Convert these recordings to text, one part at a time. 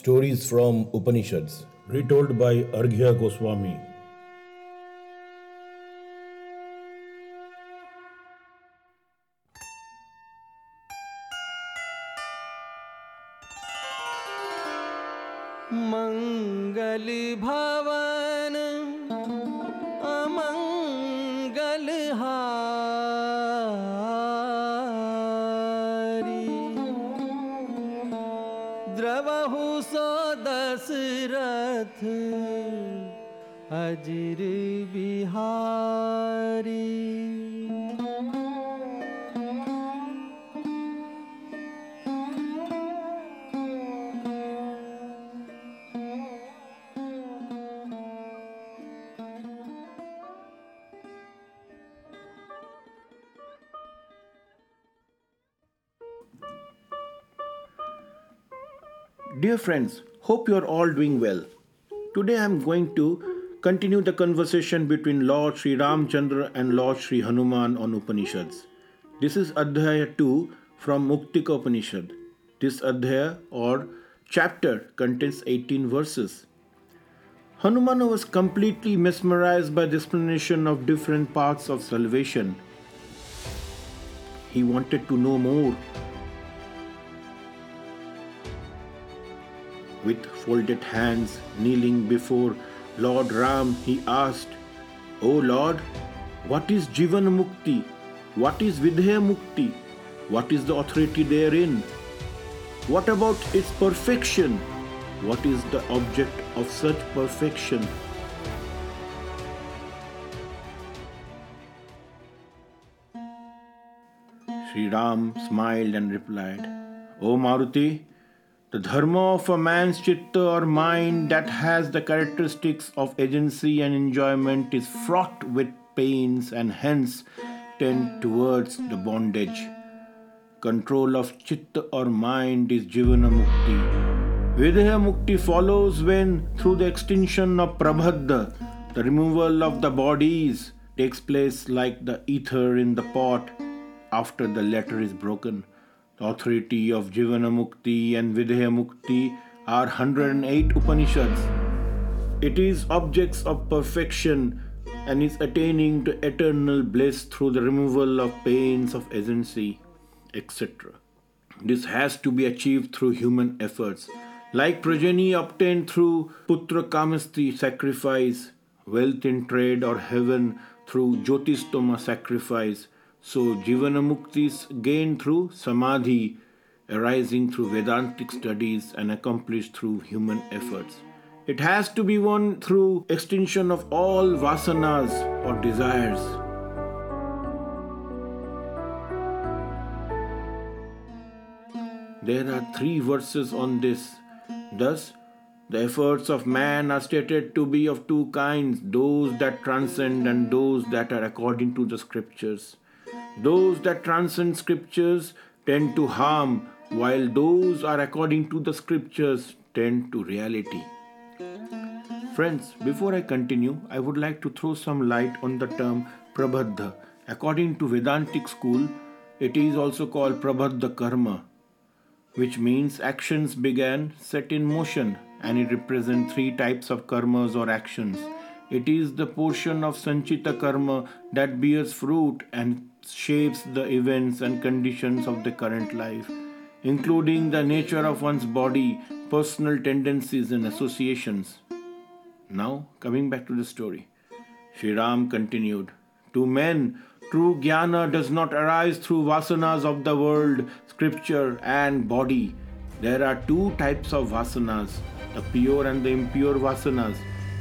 Stories from Upanishads. Retold by Arghya Goswami. Dear friends, hope you are all doing well. Today I am going to continue the conversation between Lord Sri Ramchandra and Lord Sri Hanuman on Upanishads. This is Adhyaya 2 from Muktika Upanishad. This Adhyaya or chapter contains 18 verses. Hanuman was completely mesmerized by the explanation of different paths of salvation. He wanted to know more With folded hands, kneeling before Lord Ram, he asked, O Lord, what is Jivan Mukti? What is Videha Mukti? What is the authority therein? What about its perfection? What is the object of such perfection? Sri Ram smiled and replied, O Maruti, the dharma of a man's chitta or mind that has the characteristics of agency and enjoyment is fraught with pains and hence tend towards the bondage. Control of chitta or mind is jivana mukti. Videha mukti follows when, through the extinction of prarabdha, the removal of the bodies takes place like the ether in the pot after the latter is broken. Authority of Jivana Mukti and Videha Mukti are 108 Upanishads. It is objects of perfection and is attaining to eternal bliss through the removal of pains of agency, etc. This has to be achieved through human efforts. Like progeny obtained through Putra Kamasti sacrifice, wealth in trade, or heaven through Jyotistoma sacrifice, so Jivana Mukti is gained through Samadhi, arising through Vedantic studies and accomplished through human efforts. It has to be won through extinction of all vasanas or desires. There are three verses on this. Thus, the efforts of man are stated to be of two kinds those that transcend and those that are according to the scriptures. Those that transcend scriptures tend to harm, while those are according to the scriptures tend to reality. Friends, before I continue, I would like to throw some light on the term Prarabdha. According to Vedantic school, it is also called Prarabdha Karma, which means actions began, set in motion, and it represents three types of karmas or actions. It is the portion of Sanchita Karma that bears fruit and shapes the events and conditions of the current life, including the nature of one's body, personal tendencies, and associations. Now, coming back to the story, Sri Ram continued To men, true jnana does not arise through vasanas of the world, scripture, and body. There are two types of vasanas the pure and the impure vasanas.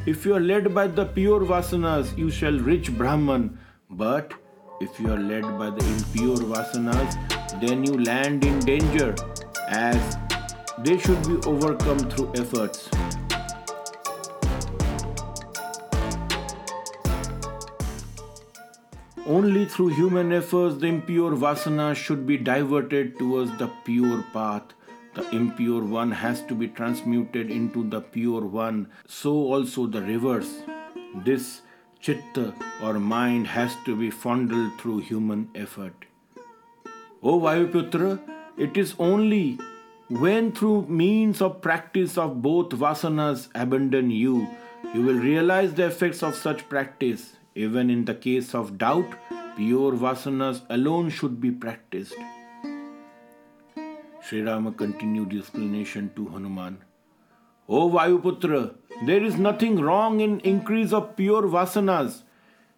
If you are led by the pure vasanas, you shall reach Brahman. But if you are led by the impure vasanas, then you land in danger, as they should be overcome through efforts. Only through human efforts the impure vasana should be diverted towards the pure path. The impure one has to be transmuted into the pure one, so also the reverse. This chitta or mind has to be fondled through human effort. O Vayuputra, it is only when through means of practice of both vasanas abandon you, you will realize the effects of such practice. Even in the case of doubt, pure vasanas alone should be practiced. Sri Rama continued the explanation to Hanuman. O Vayuputra, there is nothing wrong in increase of pure vasanas,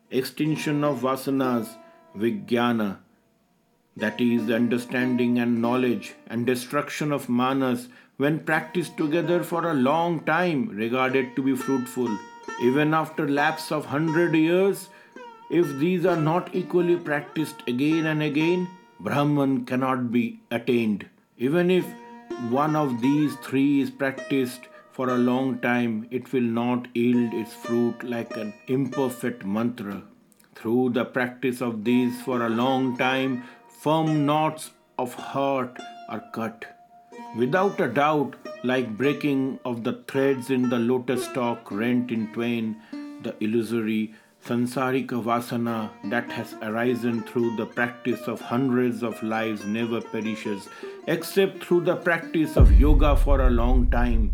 extinction of vasanas, vijnana, that is, understanding and knowledge, and destruction of manas, when practiced together for a long time, regarded to be fruitful. Even after lapse of hundred years, if these are not equally practiced again and again, Brahman cannot be attained. Even if one of these three is practiced for a long time, it will not yield its fruit like an imperfect mantra. Through the practice of these for a long time, firm knots of heart are cut. Without a doubt, like breaking of the threads in the lotus stalk rent in twain, the illusory Sansarika Vasana that has arisen through the practice of hundreds of lives never perishes, except through the practice of yoga for a long time.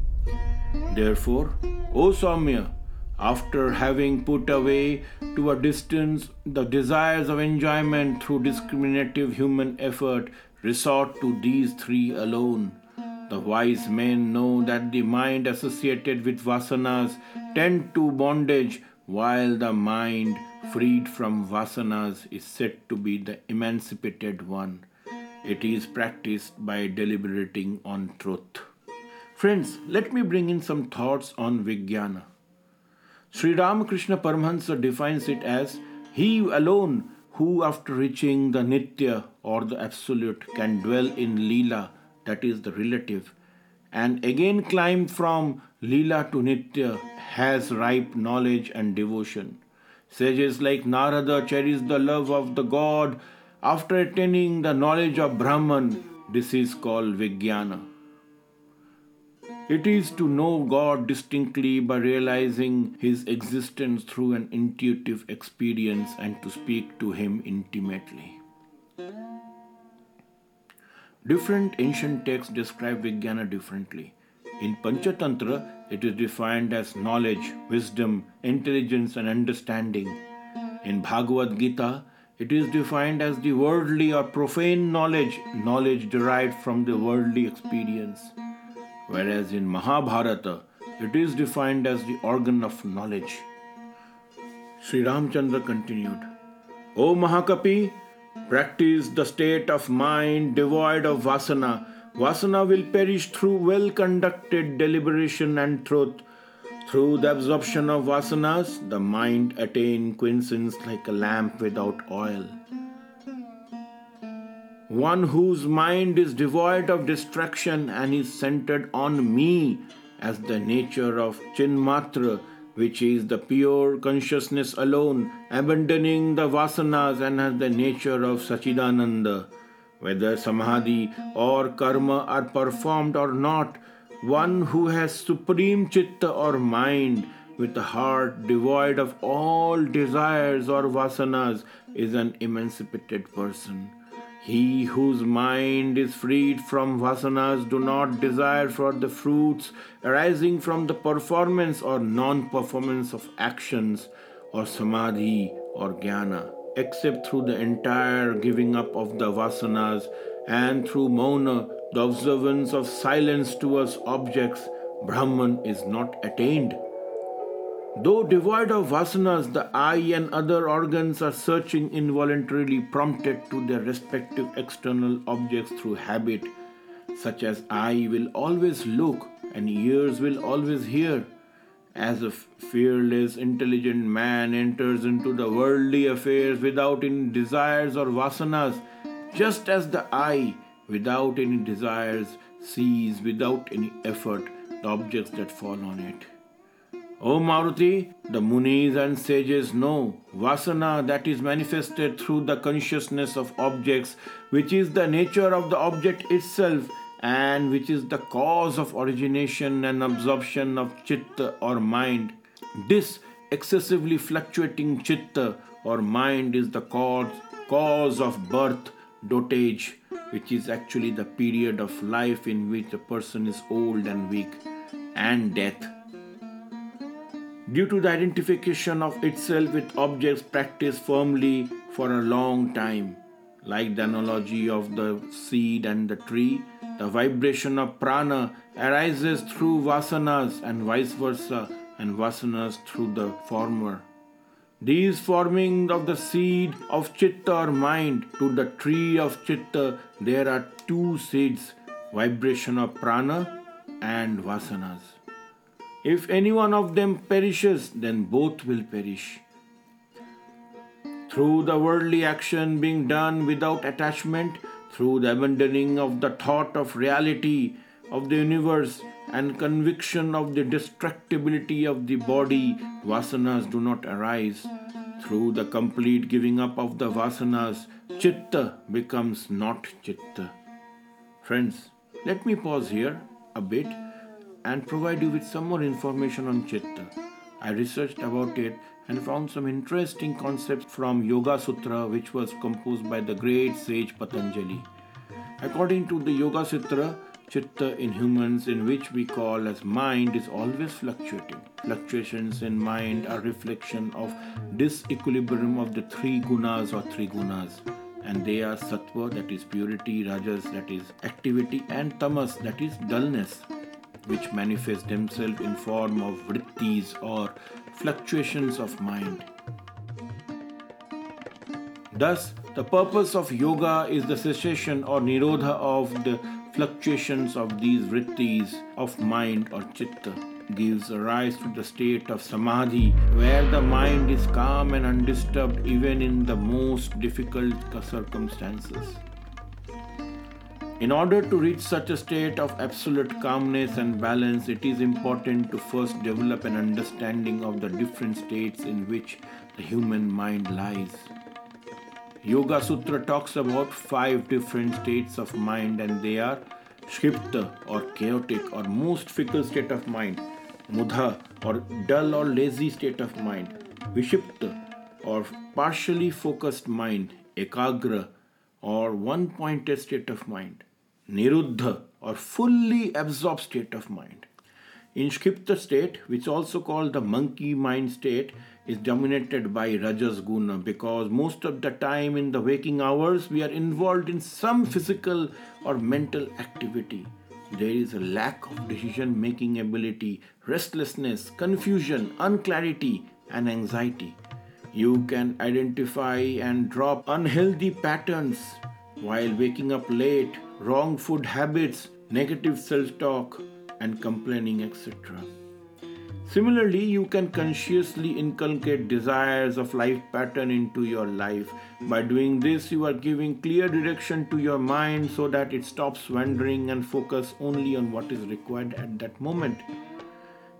Therefore, O Saumya, after having put away to a distance the desires of enjoyment through discriminative human effort, resort to these three alone. The wise men know that the mind associated with vasanas tend to bondage while the mind freed from vasanas is said to be the emancipated one. It is practiced by deliberating on truth. Friends, let me bring in some thoughts on Vijnana. Sri Ramakrishna Paramahansa defines it as he alone who, after reaching the Nitya or the Absolute, can dwell in Leela, that is the relative, and again climb from Leela to Nitya has ripe knowledge and devotion. Sages like Narada cherish the love of the God after attaining the knowledge of Brahman. This is called Vijnana. It is to know God distinctly by realizing His existence through an intuitive experience and to speak to Him intimately. Different ancient texts describe Vijnana differently. In Panchatantra, it is defined as knowledge, wisdom, intelligence, and understanding. In Bhagavad Gita, it is defined as the worldly or profane knowledge, knowledge derived from the worldly experience. Whereas in Mahabharata, it is defined as the organ of knowledge. Sri Ramchandra continued, O Mahakapi, practice the state of mind devoid of vasana Vasana will perish through well conducted deliberation and truth. Through the absorption of vasanas, the mind attains quiescence like a lamp without oil. One whose mind is devoid of distraction and is centered on me as the nature of Chinmatra, which is the pure consciousness alone, abandoning the vasanas and has the nature of Sachidananda whether samadhi or karma are performed or not, one who has supreme chitta or mind with a heart devoid of all desires or vasanas is an emancipated person. He whose mind is freed from vasanas do not desire for the fruits arising from the performance or non-performance of actions or samadhi or jnana except through the entire giving up of the vasanas and through mauna, the observance of silence towards objects, Brahman is not attained. Though devoid of vasanas, the eye and other organs are searching involuntarily, prompted to their respective external objects through habit, such as eye will always look and ears will always hear as a fearless, intelligent man enters into the worldly affairs without any desires or vasanas, just as the eye, without any desires, sees without any effort the objects that fall on it. O Maruti, the Munis and sages know Vasana that is manifested through the consciousness of objects, which is the nature of the object itself and which is the cause of origination and absorption of chitta or mind. This excessively fluctuating chitta or mind is the cause, cause of birth, dotage, which is actually the period of life in which a person is old and weak, and death. Due to the identification of itself with objects practiced firmly for a long time, like the analogy of the seed and the tree, the vibration of prana arises through vasanas and vice versa, and vasanas through the former. These forming of the seed of chitta or mind to the tree of chitta, there are two seeds vibration of prana and vasanas. If any one of them perishes, then both will perish. Through the worldly action being done without attachment, through the abandoning of the thought of reality of the universe and conviction of the destructibility of the body, vasanas do not arise. Through the complete giving up of the vasanas, chitta becomes not chitta. Friends, let me pause here a bit and provide you with some more information on chitta. I researched about it and found some interesting concepts from Yoga Sutra, which was composed by the great sage Patanjali. According to the Yoga Sutra, chitta in humans, in which we call as mind, is always fluctuating. Fluctuations in mind are reflection of disequilibrium of the three gunas or three gunas. And they are sattva, that is purity, rajas, that is activity, and tamas, that is dullness, which manifest themselves in form of vrittis or fluctuations of mind. Thus, the purpose of yoga is the cessation or nirodha of the fluctuations of these vrittis of mind or chitta gives rise to the state of samadhi where the mind is calm and undisturbed even in the most difficult circumstances. In order to reach such a state of absolute calmness and balance, it is important to first develop an understanding of the different states in which the human mind lies. Yoga Sutra talks about five different states of mind, and they are Kshipta or chaotic or most fickle state of mind, Mudha or dull or lazy state of mind, Vikshipta or partially focused mind, Ekagra or one pointed state of mind, Niruddha or fully absorbed state of mind. In Kshipta state, which is also called the monkey mind state, is dominated by Rajas Guna because most of the time in the waking hours we are involved in some physical or mental activity. There is a lack of decision making ability, restlessness, confusion, unclarity, and anxiety. You can identify and drop unhealthy patterns while waking up late, wrong food habits, negative self talk, and complaining, etc. Similarly, you can consciously inculcate desires of life pattern into your life. By doing this, you are giving clear direction to your mind so that it stops wandering and focus only on what is required at that moment.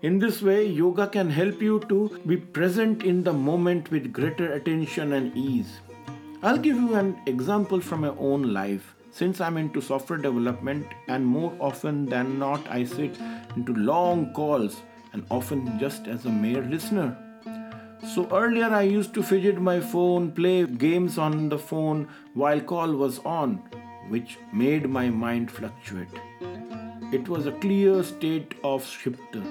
In this way, yoga can help you to be present in the moment with greater attention and ease. I'll give you an example from my own life. Since I'm into software development, and more often than not, I sit into long calls and often just as a mere listener. So earlier I used to fidget my phone, play games on the phone while call was on, which made my mind fluctuate. It was a clear state of Kshipta.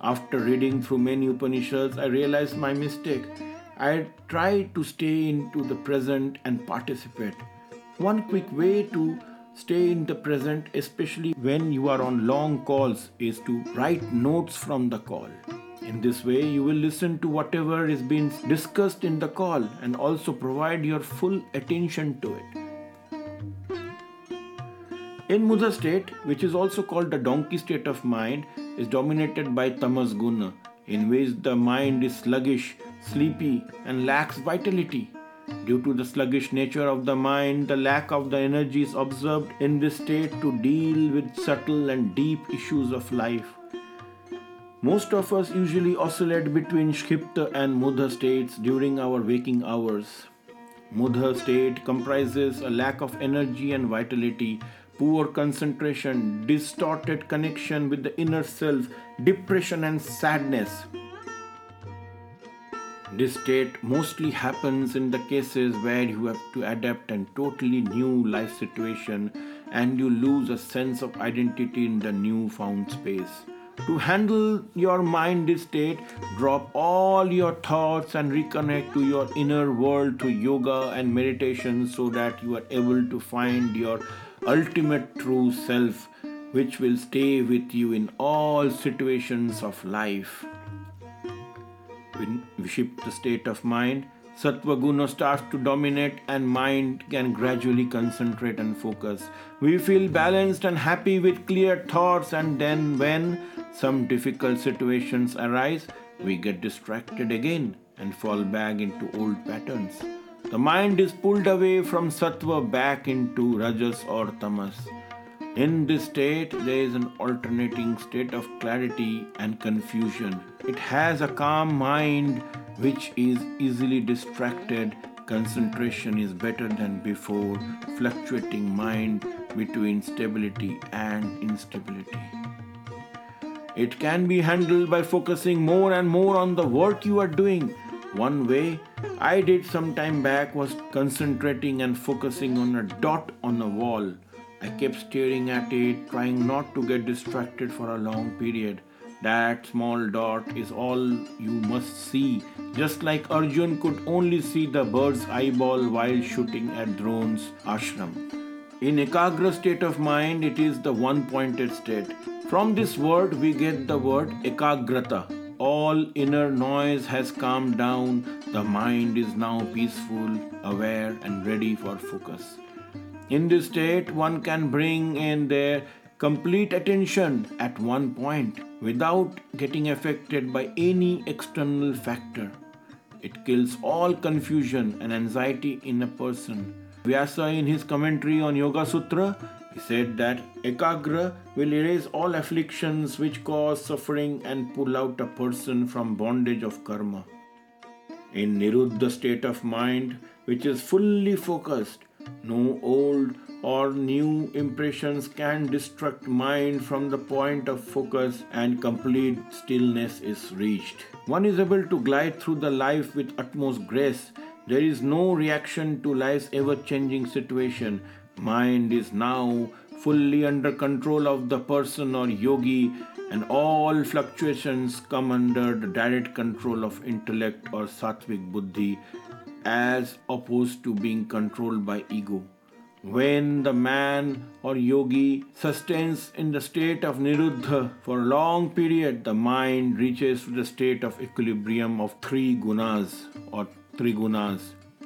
After reading through many Upanishads, I realized my mistake. I tried to stay into the present and participate. One quick way to stay in the present, especially when you are on long calls, is to write notes from the call. In this way, you will listen to whatever is being discussed in the call and also provide your full attention to it. In Mudha state, which is also called the donkey state of mind, is dominated by tamas guna, in which the mind is sluggish, sleepy, and lacks vitality. Due to the sluggish nature of the mind, the lack of the energy is observed in this state to deal with subtle and deep issues of life. Most of us usually oscillate between Kshipta and Mudha states during our waking hours. Mudha state comprises a lack of energy and vitality, poor concentration, distorted connection with the inner self, depression, and sadness. This state mostly happens in the cases where you have to adapt a totally new life situation and you lose a sense of identity in the newfound space. To handle your mind this state, drop all your thoughts and reconnect to your inner world through yoga and meditation so that you are able to find your ultimate true self, which will stay with you in all situations of life. The state of mind, Sattva Guna starts to dominate and mind can gradually concentrate and focus. We feel balanced and happy with clear thoughts, and then when some difficult situations arise, we get distracted again and fall back into old patterns. The mind is pulled away from Sattva back into Rajas or Tamas. In this state, there is an alternating state of clarity and confusion. It has a calm mind which is easily distracted. Concentration is better than before, fluctuating mind between stability and instability. It can be handled by focusing more and more on the work you are doing. One way I did some time back was concentrating and focusing on a dot on the wall. I kept staring at it, trying not to get distracted for a long period. That small dot is all you must see, just like Arjun could only see the bird's eyeball while shooting at Drona's ashram. In Ekagra state of mind, it is the one pointed state. From this word, we get the word Ekagrata. All inner noise has calmed down, the mind is now peaceful, aware, and ready for focus. In this state, one can bring in their complete attention at one point without getting affected by any external factor. It kills all confusion and anxiety in a person. Vyasa, in his commentary on Yoga Sutra, he said that Ekagra will erase all afflictions which cause suffering and pull out a person from bondage of karma. In Niruddha state of mind, which is fully focused, no old or new impressions can distract mind from the point of focus and complete stillness is reached. One is able to glide through the life with utmost grace. There is no reaction to life's ever changing situation. Mind is now fully under control of the person or yogi, and all fluctuations come under the direct control of intellect or sattvic buddhi as opposed to being controlled by ego. When the man or yogi sustains in the state of niruddha for a long period, the mind reaches to the state of equilibrium of three gunas or three gunas,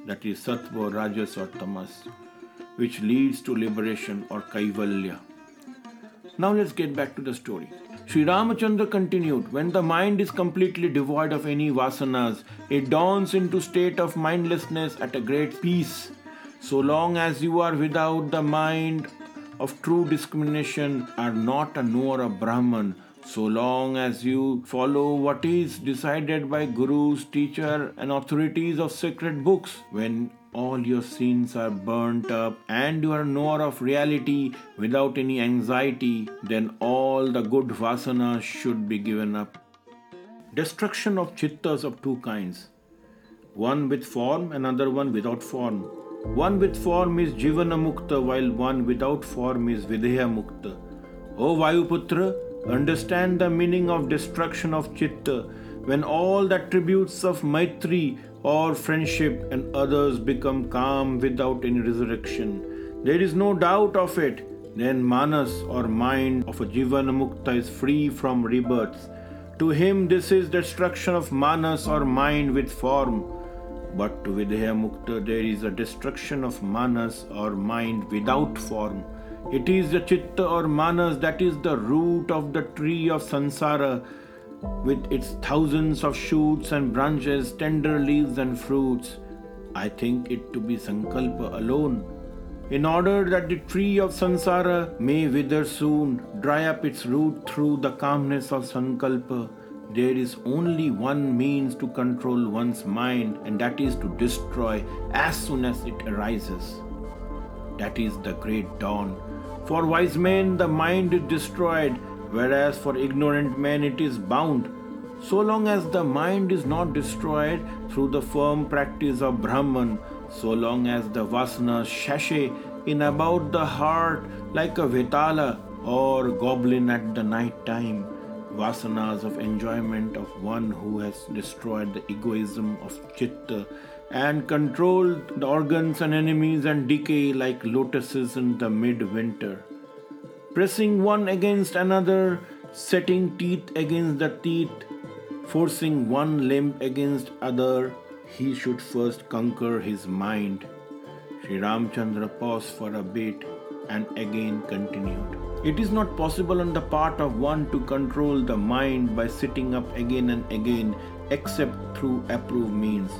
that is sattva, rajas, or tamas, which leads to liberation or kaivalya. Now let's get back to the story. Sri Ramachandra continued, when the mind is completely devoid of any vasanas, it dawns into state of mindlessness at a great peace. So long as you are without the mind of true discrimination, are not a knower of Brahman, so long as you follow what is decided by gurus, teacher, and authorities of sacred books, when all your sins are burnt up and you are knower of reality without any anxiety, then all the good vasanas should be given up. Destruction of chittas of two kinds one with form, another one without form. One with form is Jivana Mukta, while one without form is Videha Mukta. O Vayuputra, understand the meaning of destruction of chitta when all the attributes of Maitri or friendship and others become calm without any resurrection. There is no doubt of it. Then Manas or mind of a Jivana Mukta is free from rebirths. To him, this is destruction of Manas or mind with form. But to Videha Mukta, there is a destruction of Manas or mind without form. It is the Chitta or Manas that is the root of the tree of Sansara with its thousands of shoots and branches, tender leaves and fruits. I think it to be Sankalpa alone. In order that the tree of Sansara may wither soon, dry up its root through the calmness of Sankalpa, there is only one means to control one's mind, and that is to destroy as soon as it arises. That is the great dawn. For wise men, the mind is destroyed, whereas for ignorant men, it is bound. So long as the mind is not destroyed through the firm practice of Brahman, so long as the vasanas sashay in about the heart like a vetala or goblin at the night time, vasanas of enjoyment of one who has destroyed the egoism of chitta and controlled the organs and enemies and decay like lotuses in the midwinter. Pressing one against another, setting teeth against the teeth, forcing one limb against other, he should first conquer his mind. Sri Ramchandra paused for a bit and again continued. It is not possible on the part of one to control the mind by sitting up again and again except through approved means.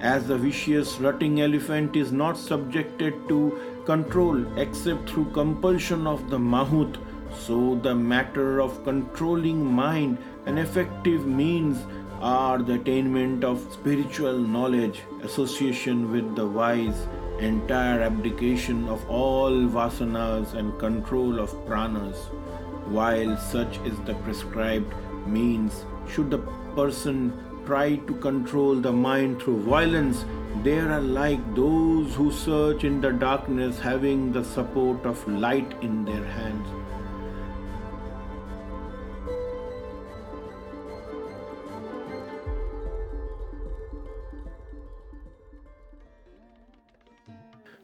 As the vicious rutting elephant is not subjected to control except through compulsion of the mahout, so the matter of controlling mind and effective means are the attainment of spiritual knowledge, association with the wise, entire abdication of all vasanas and control of pranas. While such is the prescribed means, should the person try to control the mind through violence, they are like those who search in the darkness having the support of light in their hands.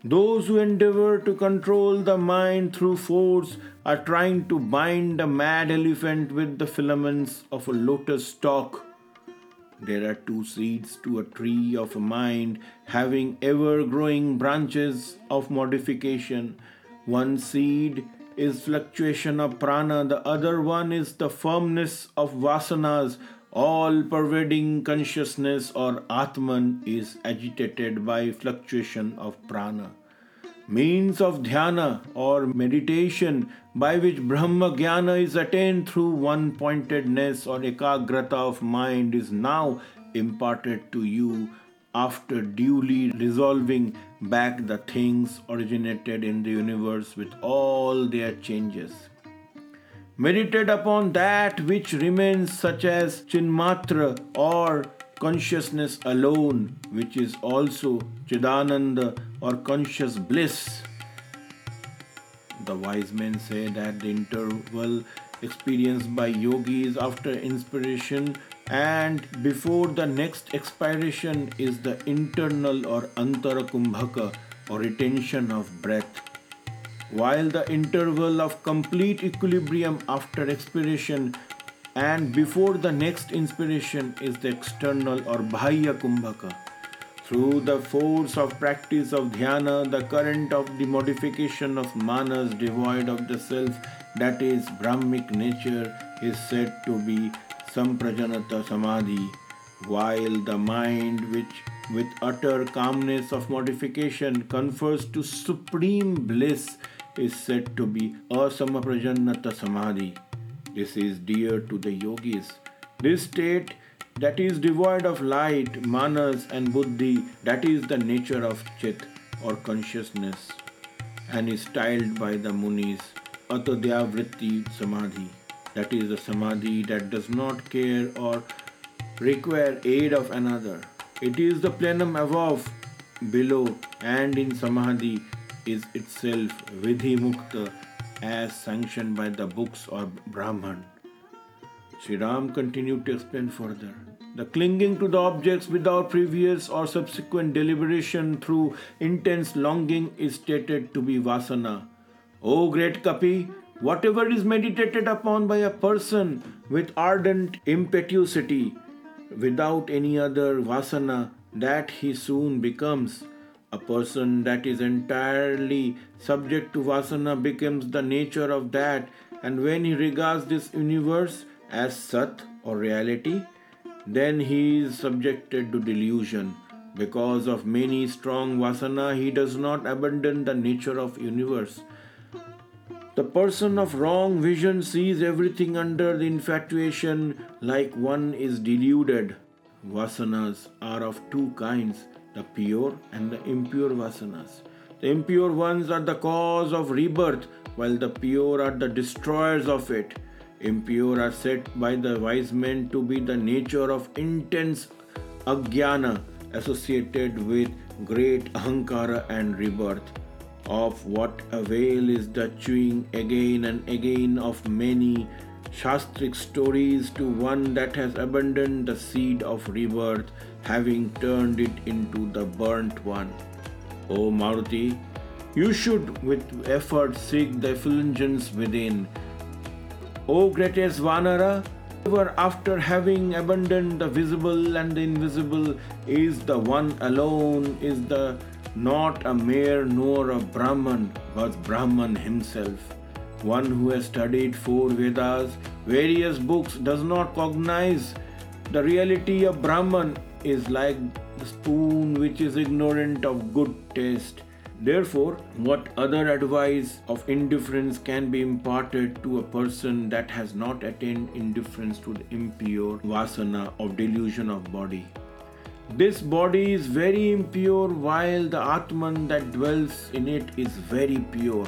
Those who endeavor to control the mind through force are trying to bind a mad elephant with the filaments of a lotus stalk. There are two seeds to a tree of a mind having ever growing branches of modification. One seed is fluctuation of prana, the other one is the firmness of vasanas. All pervading consciousness or Atman is agitated by fluctuation of prana. Means of dhyana or meditation by which Brahma Jnana is attained through one pointedness or ekagrata of mind is now imparted to you after duly resolving back the things originated in the universe with all their changes. Meditate upon that which remains, such as Chinmatra or consciousness alone, which is also Chidananda or conscious bliss. The wise men say that the interval experienced by yogis after inspiration and before the next expiration is the internal or antarakumbhaka or retention of breath while the interval of complete equilibrium after expiration and before the next inspiration is the external or bahya kumbhaka. Through the force of practice of dhyana, the current of the modification of manas devoid of the self, that is Brahmic nature, is said to be samprajnata samadhi, while the mind which with utter calmness of modification confers to supreme bliss is said to be asamprajnata samadhi. This is dear to the yogis. This state that is devoid of light, manas, and buddhi, that is the nature of chit or consciousness, and is styled by the munis atadhyavritti samadhi. That is the samadhi that does not care or require aid of another. It is the plenum above, below, and in samadhi is itself videha mukta as sanctioned by the books or Brahman. Sri Ram continued to explain further. The clinging to the objects without previous or subsequent deliberation through intense longing is stated to be vasana. O great Kapi, whatever is meditated upon by a person with ardent impetuosity, without any other vasana, that he soon becomes. A person that is entirely subject to vasana becomes the nature of that, and when he regards this universe as Sat or reality, then he is subjected to delusion. Because of many strong vasana, he does not abandon the nature of universe. The person of wrong vision sees everything under the infatuation like one is deluded. Vasanas are of two kinds the pure and the impure vasanas. The impure ones are the cause of rebirth, while the pure are the destroyers of it. Impure are said by the wise men to be the nature of intense ajnana associated with great ahankara and rebirth. Of what avail is the chewing again and again of many shastric stories to one that has abandoned the seed of rebirth, having turned it into the burnt one? O Maruti, you should with effort seek the effulgence within. O greatest Vanara, ever after having abandoned the visible and the invisible, is the one alone, is the not a mere nor a Brahman, but Brahman himself. One who has studied four Vedas, various books, does not cognize the reality of Brahman is like the spoon which is ignorant of good taste. Therefore, what other advice of indifference can be imparted to a person that has not attained indifference to the impure vasana of delusion of body? This body is very impure while the Atman that dwells in it is very pure.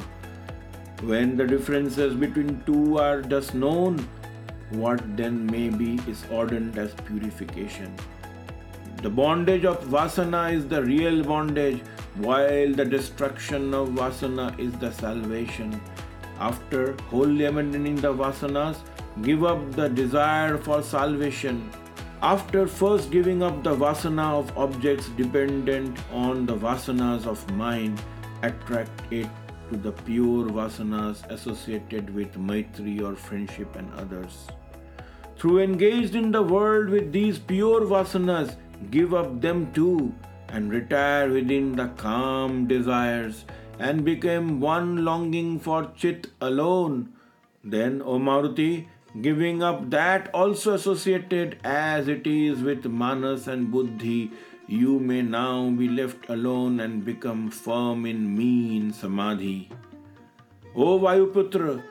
When the differences between two are thus known, what then may be is ordained as purification. The bondage of Vasana is the real bondage, while the destruction of Vasana is the salvation. After wholly abandoning the Vasanas, give up the desire for salvation. After first giving up the Vasana of objects dependent on the Vasanas of mind, attract it to the pure Vasanas associated with Maitri or friendship and others. Through engaged in the world with these pure Vasanas, give up them too and retire within the calm desires and become one longing for Chit alone. Then, O Maruti, giving up that also associated as it is with Manas and Buddhi, you may now be left alone and become firm in me in Samadhi. O Vayuputra,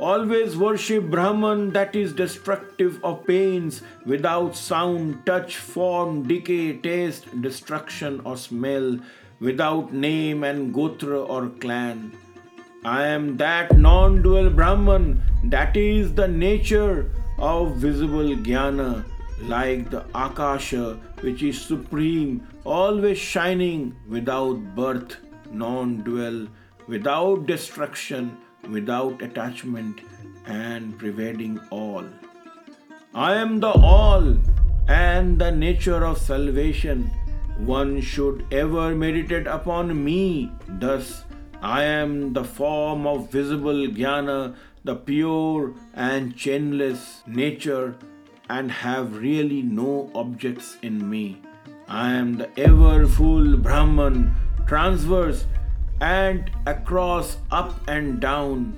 Always worship Brahman that is destructive of pains. Without sound, touch, form, decay, taste, destruction, or smell, without name and gotra or clan. I am that non dual Brahman that is the nature of visible jnana, like the Akasha, which is supreme, always shining, without birth, non dual, without destruction without attachment and pervading all. I am the all and the nature of salvation. One should ever meditate upon me. Thus, I am the form of visible jnana, the pure and chainless nature, and have really no objects in me. I am the ever full Brahman, transverse and across up and down.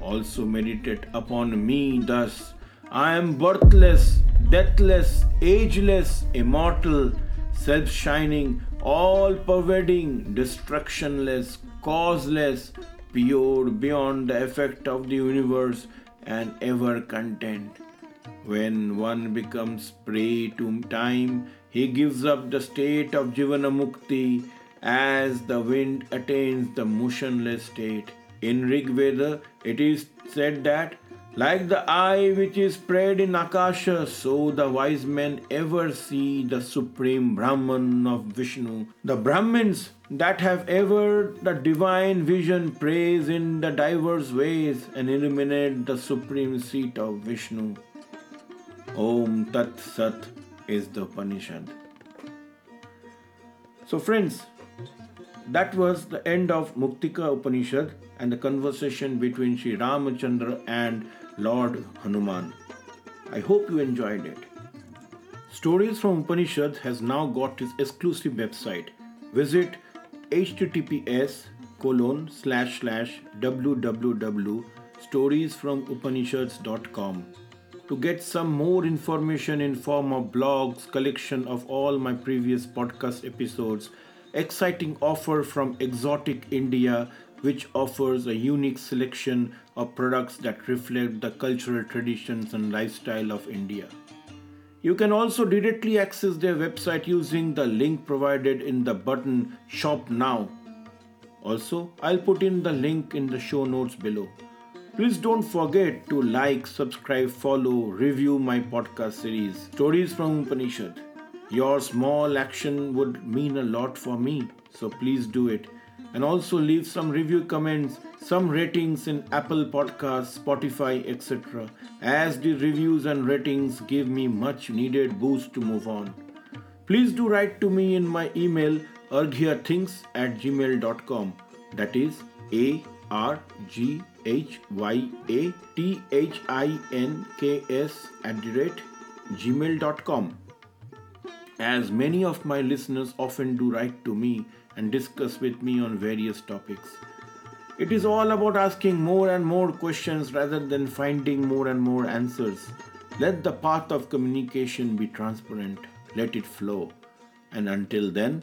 Also meditate upon me thus. I am birthless, deathless, ageless, immortal, self shining, all pervading, destructionless, causeless, pure beyond the effect of the universe, and ever content. When one becomes prey to time, he gives up the state of Jivana Mukti as the wind attains the motionless state. In Rig Veda, it is said that, like the eye which is spread in Akasha, so the wise men ever see the supreme Brahman of Vishnu. The Brahmins that have ever the divine vision praise in the diverse ways and illuminate the supreme seat of Vishnu. Om Tat Sat is the Upanishad. So, friends, that was the end of Muktika Upanishad and the conversation between Sri Ramachandra and Lord Hanuman. I hope you enjoyed it. Stories from Upanishad has now got its exclusive website. Visit https colon slash slash www.storiesfromupanishads.com to get some more information in form of blogs collection of all my previous podcast episodes exciting offer from Exotic India, which offers a unique selection of products that reflect the cultural traditions and lifestyle of India. You can also directly access their website using the link provided in the button Shop Now. Also, I'll put in the link in the show notes below. Please don't forget to like, subscribe, follow, review my podcast series, Stories from Upanishad. Your small action would mean a lot for me, so please do it. And also leave some review comments, some ratings in Apple Podcasts, Spotify, etc. As the reviews and ratings give me much needed boost to move on. Please do write to me in my email arghyathinks at gmail.com. That is A R G H Y A T H I N K S at the rate gmail.com. As many of my listeners often do write to me and discuss with me on various topics. It is all about asking more and more questions rather than finding more and more answers. Let the path of communication be transparent, let it flow. And until then,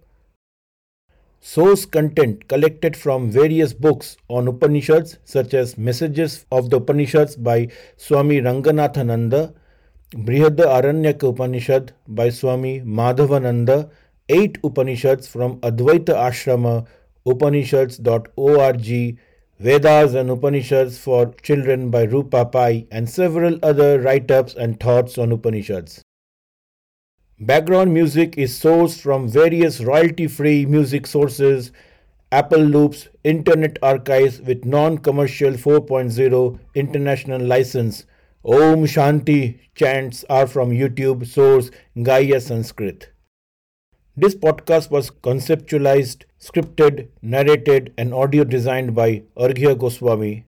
Source content collected from various books on Upanishads, such as Messages of the Upanishads by Swami Ranganathananda, Brihad Aranyaka Upanishad by Swami Madhavananda, 8 Upanishads from Advaita Ashrama, Upanishads.org, Vedas and Upanishads for Children by Roopa Pai, and several other write ups and thoughts on Upanishads. Background music is sourced from various royalty free music sources, Apple Loops, Internet Archives with non commercial 4.0 international license. Om Shanti chants are from YouTube source Gaiea Sanskrit. This podcast was conceptualized, scripted, narrated, and audio designed by Arghya Goswami.